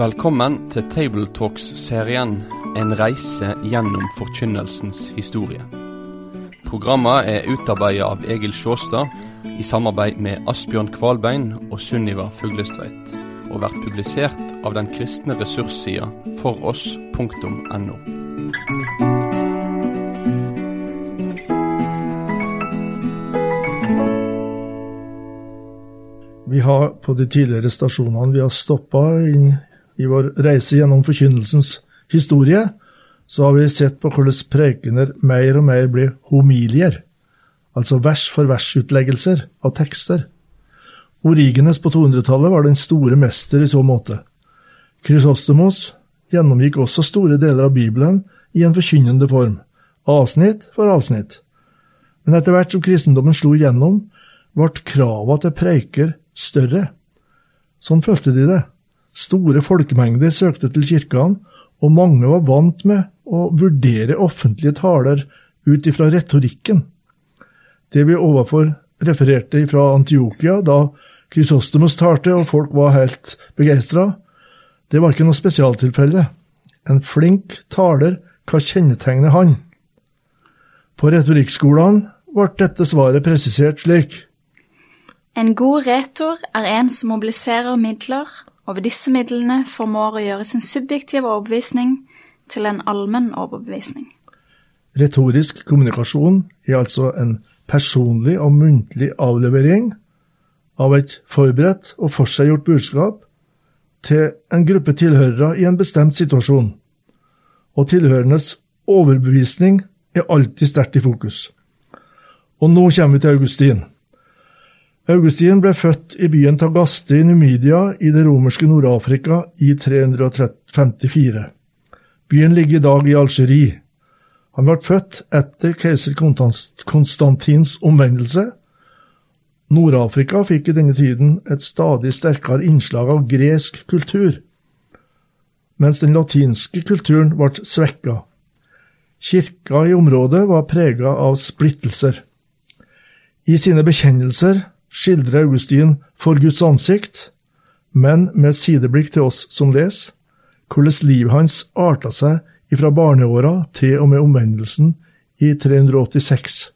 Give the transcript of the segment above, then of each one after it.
Velkommen til Tabletalks-serien En reise gjennom forkynnelsens historie. Programmet er utarbeidet av Egil Sjåstad i samarbeid med Asbjørn Kvalbein og Sunniva Fuglestveit, og vært publisert av den kristne ressurssida foross.no. Vi har på de tidligere stasjonene vi har stoppa inn i vår reise gjennom forkynnelsens historie, så har vi sett på hvordan prekener mer og mer blir homilier, altså vers for vers-utleggelser av tekster. Origenes på 200-tallet var den store mester i så måte. Krysostomos gjennomgikk også store deler av Bibelen i en forkynnende form, avsnitt for avsnitt. Men etter hvert som kristendommen slo igjennom, ble krava til preiker større. Sånn følte de det. Store folkemengder søkte til kirkene, og mange var vant med å vurdere offentlige taler ut ifra retorikken. Det vi overfor refererte fra Antiokia, da Krysostomos talte og folk var helt begeistra, det var ikke noe spesialtilfelle. En flink taler, hva kjennetegner han? På retorikkskolene ble dette svaret presisert slik. En god retor er en som mobiliserer midler, og ved disse midlene formår å gjøre sin subjektive overbevisning til en allmenn overbevisning. Retorisk kommunikasjon er altså en personlig og muntlig avlevering av et forberedt og forseggjort budskap til en gruppe tilhørere i en bestemt situasjon, og tilhørendes overbevisning er alltid sterkt i fokus. Og nå kommer vi til Augustin. Augustin ble født i byen Tagaste i Numidia i det romerske Nord-Afrika i 354. Byen ligger i dag i Algerie. Han ble født etter keiser Konstantins omvendelse. Nord-Afrika fikk i denne tiden et stadig sterkere innslag av gresk kultur, mens den latinske kulturen ble svekka. Kirka i området var prega av splittelser. I sine bekjennelser skildrer Augustin for Guds ansikt, men med sideblikk til oss som leser, hvordan livet hans arta seg ifra barneåra til og med omvendelsen i 386.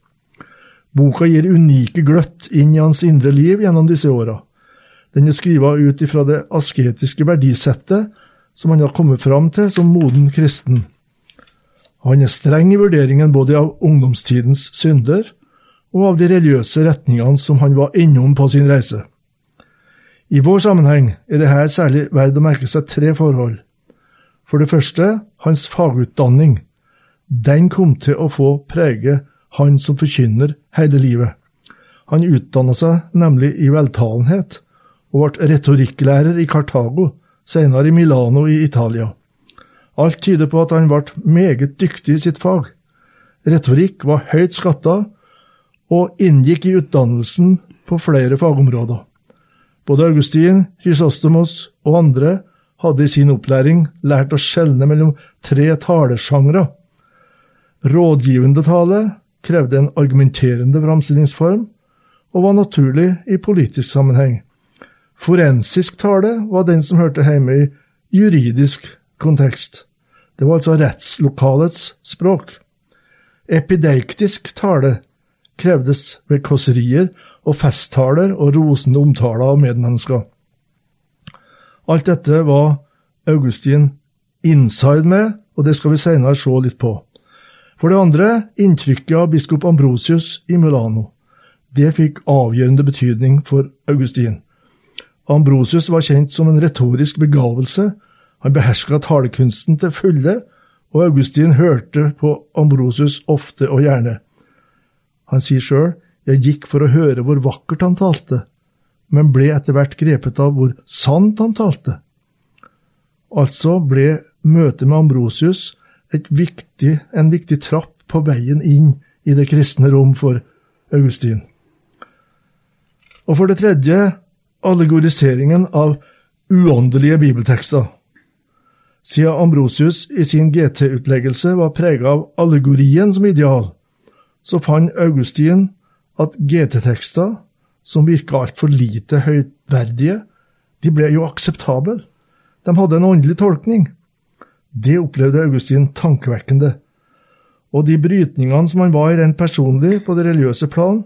Boka gir unike gløtt inn i hans indre liv gjennom disse åra. Den er skrevet ut ifra det asketiske verdisettet som han har kommet fram til som moden kristen. Han er streng i vurderingen både av ungdomstidens synder og av de religiøse retningene som han var innom på sin reise. I vår sammenheng er det her særlig verdt å merke seg tre forhold. For det første, hans fagutdanning. Den kom til å få prege han som forkynner hele livet. Han utdanna seg nemlig i veltalenhet, og ble retorikklærer i Kartago, senere i Milano i Italia. Alt tyder på at han ble meget dyktig i sitt fag. Retorikk var høyt skatta, og inngikk i utdannelsen på flere fagområder. Både Augustin, Hysostomos og andre hadde i sin opplæring lært å skjelne mellom tre talesjangre. Rådgivende tale krevde en argumenterende framstillingsform og var naturlig i politisk sammenheng. Forensisk tale var den som hørte hjemme i juridisk kontekst. Det var altså rettslokalets språk. Epideiktisk tale krevdes ved kåserier og festtaler og rosende omtaler av medmennesker. Alt dette var Augustin inside med, og det skal vi senere se litt på. For det andre, inntrykket av biskop Ambrosius i Milano. Det fikk avgjørende betydning for Augustin. Ambrosius var kjent som en retorisk begavelse, han beherska talekunsten til fulle, og Augustin hørte på Ambrosius ofte og gjerne. Han sier sjøl, jeg gikk for å høre hvor vakkert han talte, men ble etter hvert grepet av hvor sant han talte. Altså ble møtet med Ambrosius viktig, en viktig trapp på veien inn i det kristne rom for Augustin. Og for det tredje allegoriseringen av uåndelige bibeltekster. Siden Ambrosius i sin GT-utleggelse var preget av allegorien som ideal, så fant Augustin at GT-tekster, som virka altfor lite høytverdige, de ble jo akseptable. de hadde en åndelig tolkning. Det opplevde Augustin tankevekkende. Og de brytningene som han var i rent personlig på det religiøse plan,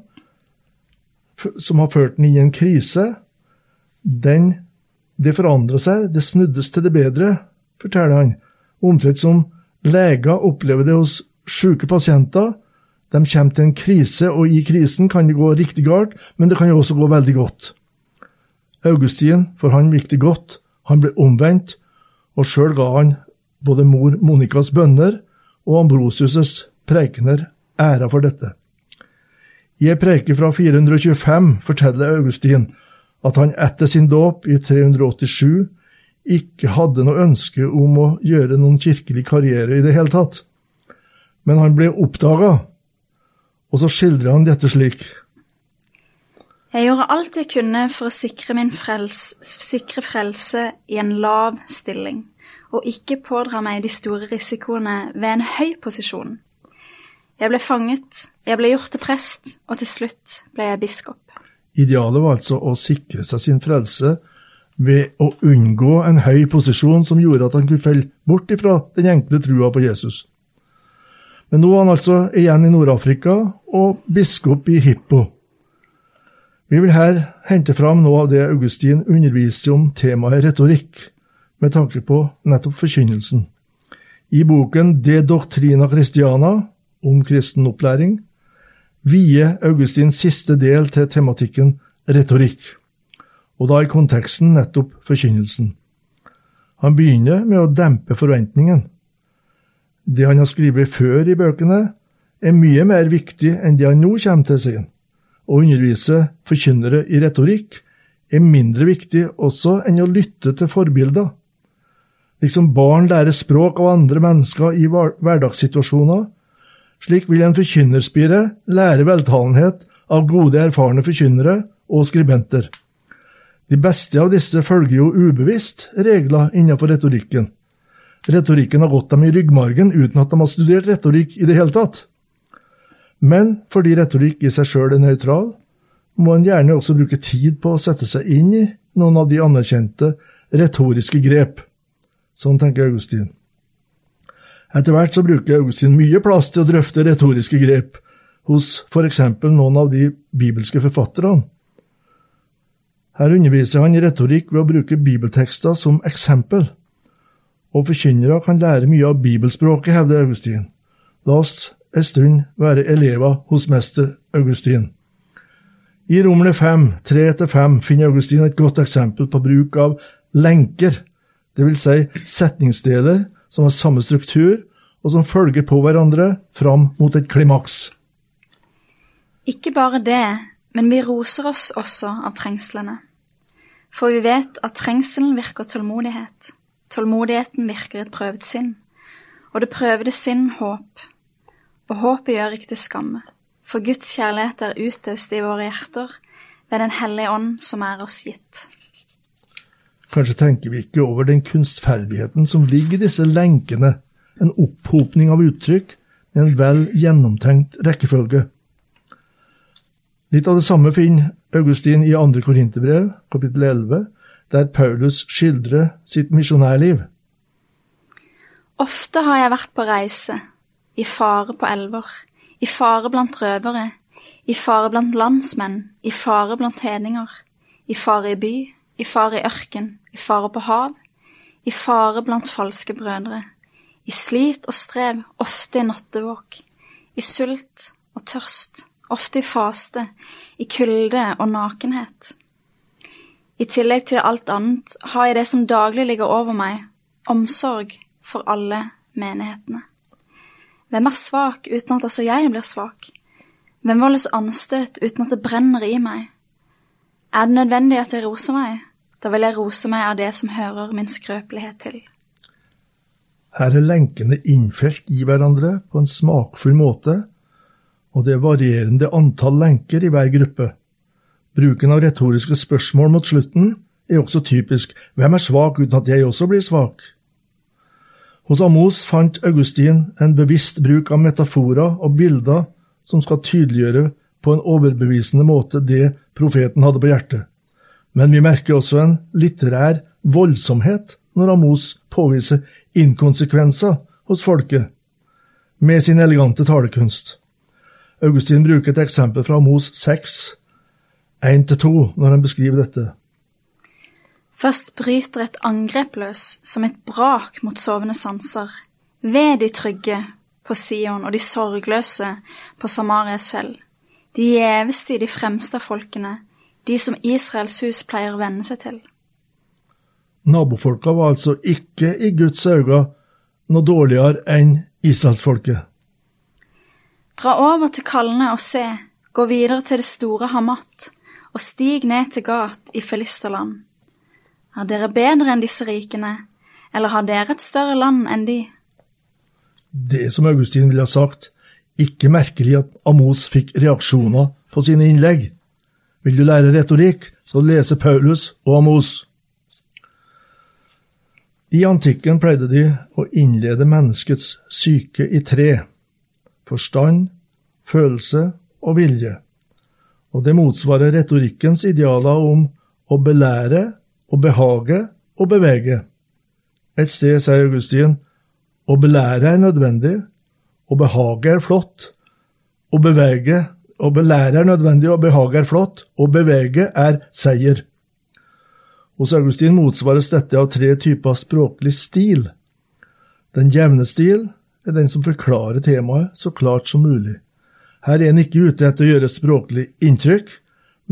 som har ført ham i en krise, den, det forandra seg, det snuddes til det bedre, forteller han, omtrent som leger opplever det hos syke pasienter. De kommer til en krise, og i krisen kan det gå riktig galt, men det kan jo også gå veldig godt. Augustin, for han gikk det godt, han ble omvendt, og sjøl ga han både mor Monikas bønner og Ambrosius' preikener æra for dette. I ei preke fra 425 forteller Augustin at han etter sin dåp i 387 ikke hadde noe ønske om å gjøre noen kirkelig karriere i det hele tatt. Men han ble oppdaga, og så skildrer han dette slik. Jeg gjorde alt jeg kunne for å sikre min frels, sikre frelse i en lav stilling, og ikke pådra meg de store risikoene ved en høy posisjon. Jeg ble fanget, jeg ble gjort til prest, og til slutt ble jeg biskop. Idealet var altså å sikre seg sin frelse ved å unngå en høy posisjon som gjorde at han kunne felle bort ifra den enkle trua på Jesus. Men nå var han altså igjen i Nord-Afrika og biskop i Hippo. Vi vil her hente fram noe av det Augustin underviser om temaet retorikk, med tanke på nettopp forkynnelsen. I boken De Doctrina Christiana, om kristen opplæring, vier Augustin siste del til tematikken retorikk, og da i konteksten nettopp forkynnelsen. Han begynner med å dempe forventningen. Det han har skrevet før i bøkene, er mye mer viktig enn det han nå kommer til sin. Å undervise forkynnere i retorikk er mindre viktig også enn å lytte til forbilder. Liksom barn lærer språk av andre mennesker i hverdagssituasjoner, slik vil en forkynnerspire lære veltalenhet av gode, erfarne forkynnere og skribenter. De beste av disse følger jo ubevisst regler innenfor retorikken. Retorikken har gått dem i ryggmargen uten at de har studert retorikk i det hele tatt. Men fordi retorikk i seg sjøl er nøytral, må en gjerne også bruke tid på å sette seg inn i noen av de anerkjente retoriske grep. Sånn tenker Augustin. Etter hvert så bruker Augustin mye plass til å drøfte retoriske grep hos for eksempel noen av de bibelske forfatterne. Her underviser han i retorikk ved å bruke bibeltekster som eksempel, og forkynnere kan lære mye av bibelspråket, hevder Augustin. La oss en stund være elever hos mester Augustin. I Romerne 5, 3-5 finner Augustin et godt eksempel på bruk av lenker, vil si setningsdeler som har samme struktur, og som følger på hverandre fram mot et klimaks. Ikke bare det, men vi roser oss også av trengslene. For vi vet at trengselen virker tålmodighet. Tålmodigheten virker et prøvd sinn. Og det prøvede sinn håp. Og håpet gjør ikke til skamme. For Guds kjærlighet er utøst i våre hjerter ved Den hellige ånd som er oss gitt. Kanskje tenker vi ikke over den kunstferdigheten som ligger i disse lenkene, en opphopning av uttrykk med en vel gjennomtenkt rekkefølge. Litt av det samme finner Augustin i 2. Korinterbrev, kapittel 11, der Paulus skildrer sitt misjonærliv. Ofte har jeg vært på reise, i fare på elver, i fare blant røvere, i fare blant landsmenn, i fare blant hedninger, i fare i by, i fare i ørken, i fare på hav, i fare blant falske brødre, i slit og strev, ofte i nattevåk, i sult og tørst, ofte i faste, i kulde og nakenhet. I tillegg til alt annet har jeg det som daglig ligger over meg, omsorg for alle menighetene. Hvem er svak uten at også jeg blir svak? Hvem voldes anstøt uten at det brenner i meg? Er det nødvendig at jeg roser meg? Da vil jeg rose meg av det som hører min skrøpelighet til. Her er lenkene innfelt i hverandre på en smakfull måte, og det er varierende antall lenker i hver gruppe. Bruken av retoriske spørsmål mot slutten er også typisk hvem er svak uten at jeg også blir svak? Hos Amos fant Augustin en bevisst bruk av metaforer og bilder som skal tydeliggjøre på en overbevisende måte det profeten hadde på hjertet men vi merker også en litterær voldsomhet når Amos påviser inkonsekvenser hos folket med sin elegante talekunst. Augustin bruker et eksempel fra Amos 6, 1-2, når han beskriver dette. Først bryter et angrep løs som et brak mot sovende sanser, ved de trygge på Sion og de sorgløse på Samarias fell, de gjeveste i de fremste av folkene, de som Israels hus pleier å venne seg til. Nabofolka var altså ikke i Guds øyne noe dårligere enn israelsfolket. Dra over til Kalne og se, gå videre til det store Hamat, og stig ned til Gat i Filisterland. Er dere bedre enn disse rikene, eller har dere et større land enn de? Det som Augustin ville ha sagt, ikke merkelig at Amos fikk reaksjoner på sine innlegg. Vil du lære retorikk, så lese Paulus og Amos. I antikken pleide de å innlede menneskets syke i tre – forstand, følelse og vilje, og det motsvarer retorikkens idealer om å belære, å behage og bevege. Et sted sier Augustin å belære er nødvendig, å behage er flott, å bevege å belære er nødvendig, å behage er flott, å bevege er seier. Hos Augustin motsvares dette av tre typer språklig stil. Den jevne stil er den som forklarer temaet så klart som mulig. Her er en ikke ute etter å gjøre språklig inntrykk,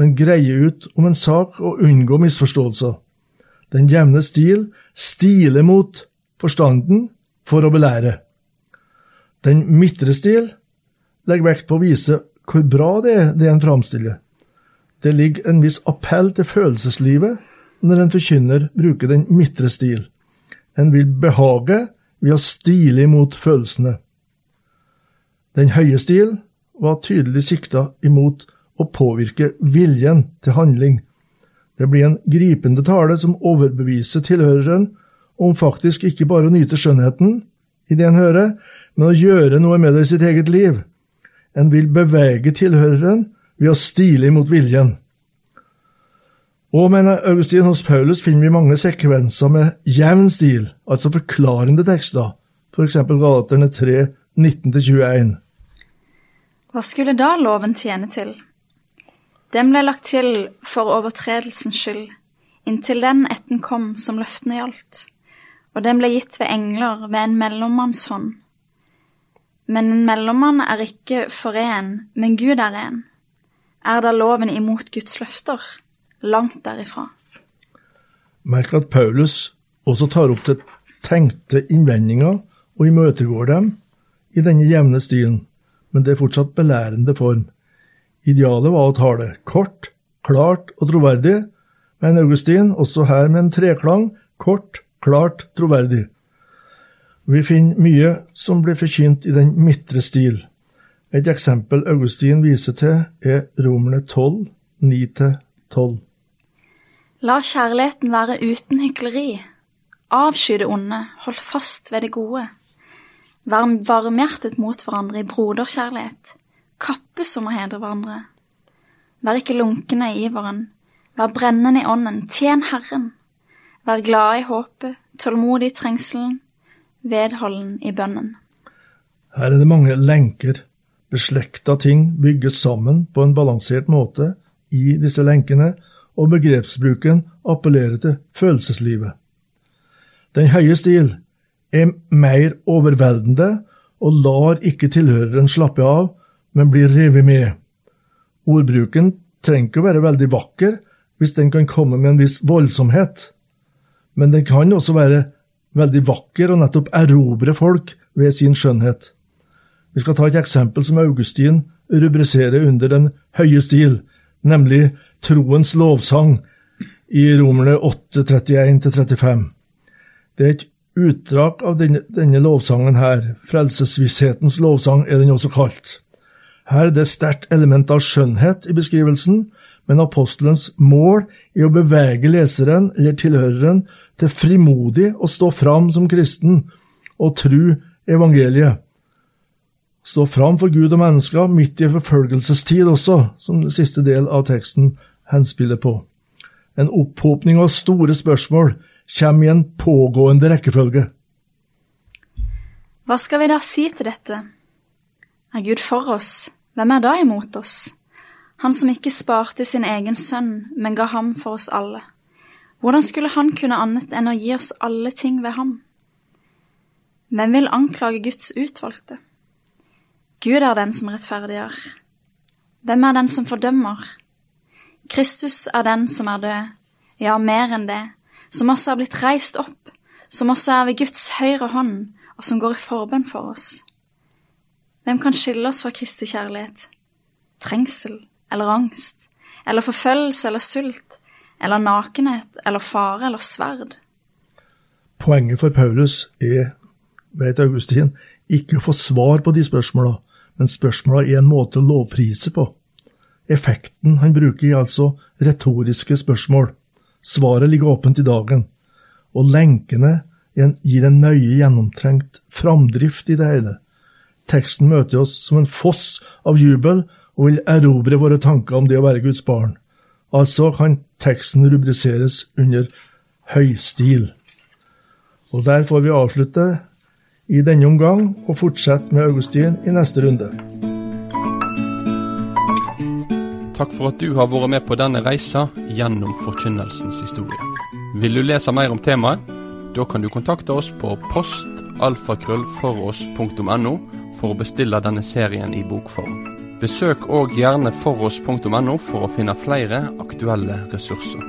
men greie ut om en sak og unngå misforståelser. Den jevne stil stiler mot forstanden for å belære. Den midtre stil legger vekt på å vise hvor bra det er det en framstiller. Det ligger en viss appell til følelseslivet når en forkynner bruker den midtre stil. En vil behage ved å stile imot følelsene. Den høye stil var tydelig sikta imot å påvirke viljen til handling. Det blir en gripende tale som overbeviser tilhøreren om faktisk ikke bare å nyte skjønnheten i det en hører, men å gjøre noe med det i sitt eget liv. En vil bevege tilhøreren ved å stile imot viljen. Og mener Augustin hos Paulus finner vi mange sekvenser med jevn stil, altså forklarende tekster, f.eks. Galaterne 3, 19-21. Hva skulle da loven tjene til? Den ble lagt til for overtredelsens skyld, inntil den etten kom som løftene gjaldt, og den ble gitt ved engler ved en mellommannshånd. Men en mellommann er ikke for én, men Gud er én. Er da loven imot Guds løfter? langt derifra. Merk at Paulus også tar opp til tenkte innvendinger og imøtegår dem i denne jevne stilen, men det er fortsatt belærende form. Idealet var å tale kort, klart og troverdig, men Augustin også her med en treklang kort, klart, troverdig. Vi finner mye som blir forkynt i den midtre stil. Et eksempel Augustin viser til, er Romerne 12, 9-12. La kjærligheten være uten hykleri. Avsky det onde, hold fast ved det gode. Vær varmhjertet mot hverandre i broderkjærlighet. Kappes om å hedre hverandre. Vær ikke lunkne i iveren. Vær brennende i ånden. Tjen Herren. Vær glad i håpet, tålmodig i trengselen, vedholden i bønnen. Her er det mange lenker. Beslekta ting bygges sammen på en balansert måte i disse lenkene, og begrepsbruken appellerer til følelseslivet. Den høye stil er mer overveldende og lar ikke tilhøreren slappe av, men blir revet med. Ordbruken trenger ikke å være veldig vakker hvis den kan komme med en viss voldsomhet, men den kan også være veldig vakker og nettopp erobre folk ved sin skjønnhet. Vi skal ta et eksempel som Augustin rubriserer under Den høye stil, nemlig troens lovsang i Romerne 8, 31-35. Det er et utdrag av denne, denne, lovsangen her, frelsesvisshetens lovsang er den også kalt. Her er det sterkt element av skjønnhet i beskrivelsen, men apostelens mål er å bevege leseren eller tilhøreren til frimodig å stå fram som kristen og tru evangeliet. Stå fram for Gud og mennesker midt i forfølgelsestid også, som den siste del av teksten henspiller på. En opphopning av store spørsmål kommer i en pågående rekkefølge. Hva skal vi da si til dette? Er Gud for oss, hvem er da imot oss? Han som ikke sparte sin egen sønn, men ga ham for oss alle. Hvordan skulle han kunne annet enn å gi oss alle ting ved ham? Hvem vil anklage Guds utvalgte? Gud er den som rettferdiggjør. Hvem er den som fordømmer? Kristus er den som er død, ja, mer enn det, som også er blitt reist opp, som også er ved Guds høyre hånd, og som går i forbønn for oss. Hvem kan skille oss fra Kristi kjærlighet? Trengsel eller angst, eller forfølgelse eller sult, eller nakenhet eller fare eller sverd? Poenget for Paulus er, vet Augustin, ikke å få svar på de spørsmåla, men spørsmåla er en måte å lovprise på. Effekten han bruker, er altså retoriske spørsmål. Svaret ligger åpent i dagen, og lenkene gir en nøye gjennomtrengt framdrift i det hele. Teksten møter oss som en foss av jubel og vil erobre våre tanker om det å være Guds barn. Altså kan teksten rubriseres under høystil. Og der får vi avslutte i denne omgang og fortsette med Augustin i neste runde. Takk for at du har vært med på denne reisa gjennom forkynnelsens historie. Vil du lese mer om temaet? Da kan du kontakte oss på postalfakrøllfoross.no for å bestille denne serien i bokform. Besøk òg gjerne foross.no for å finne flere aktuelle ressurser.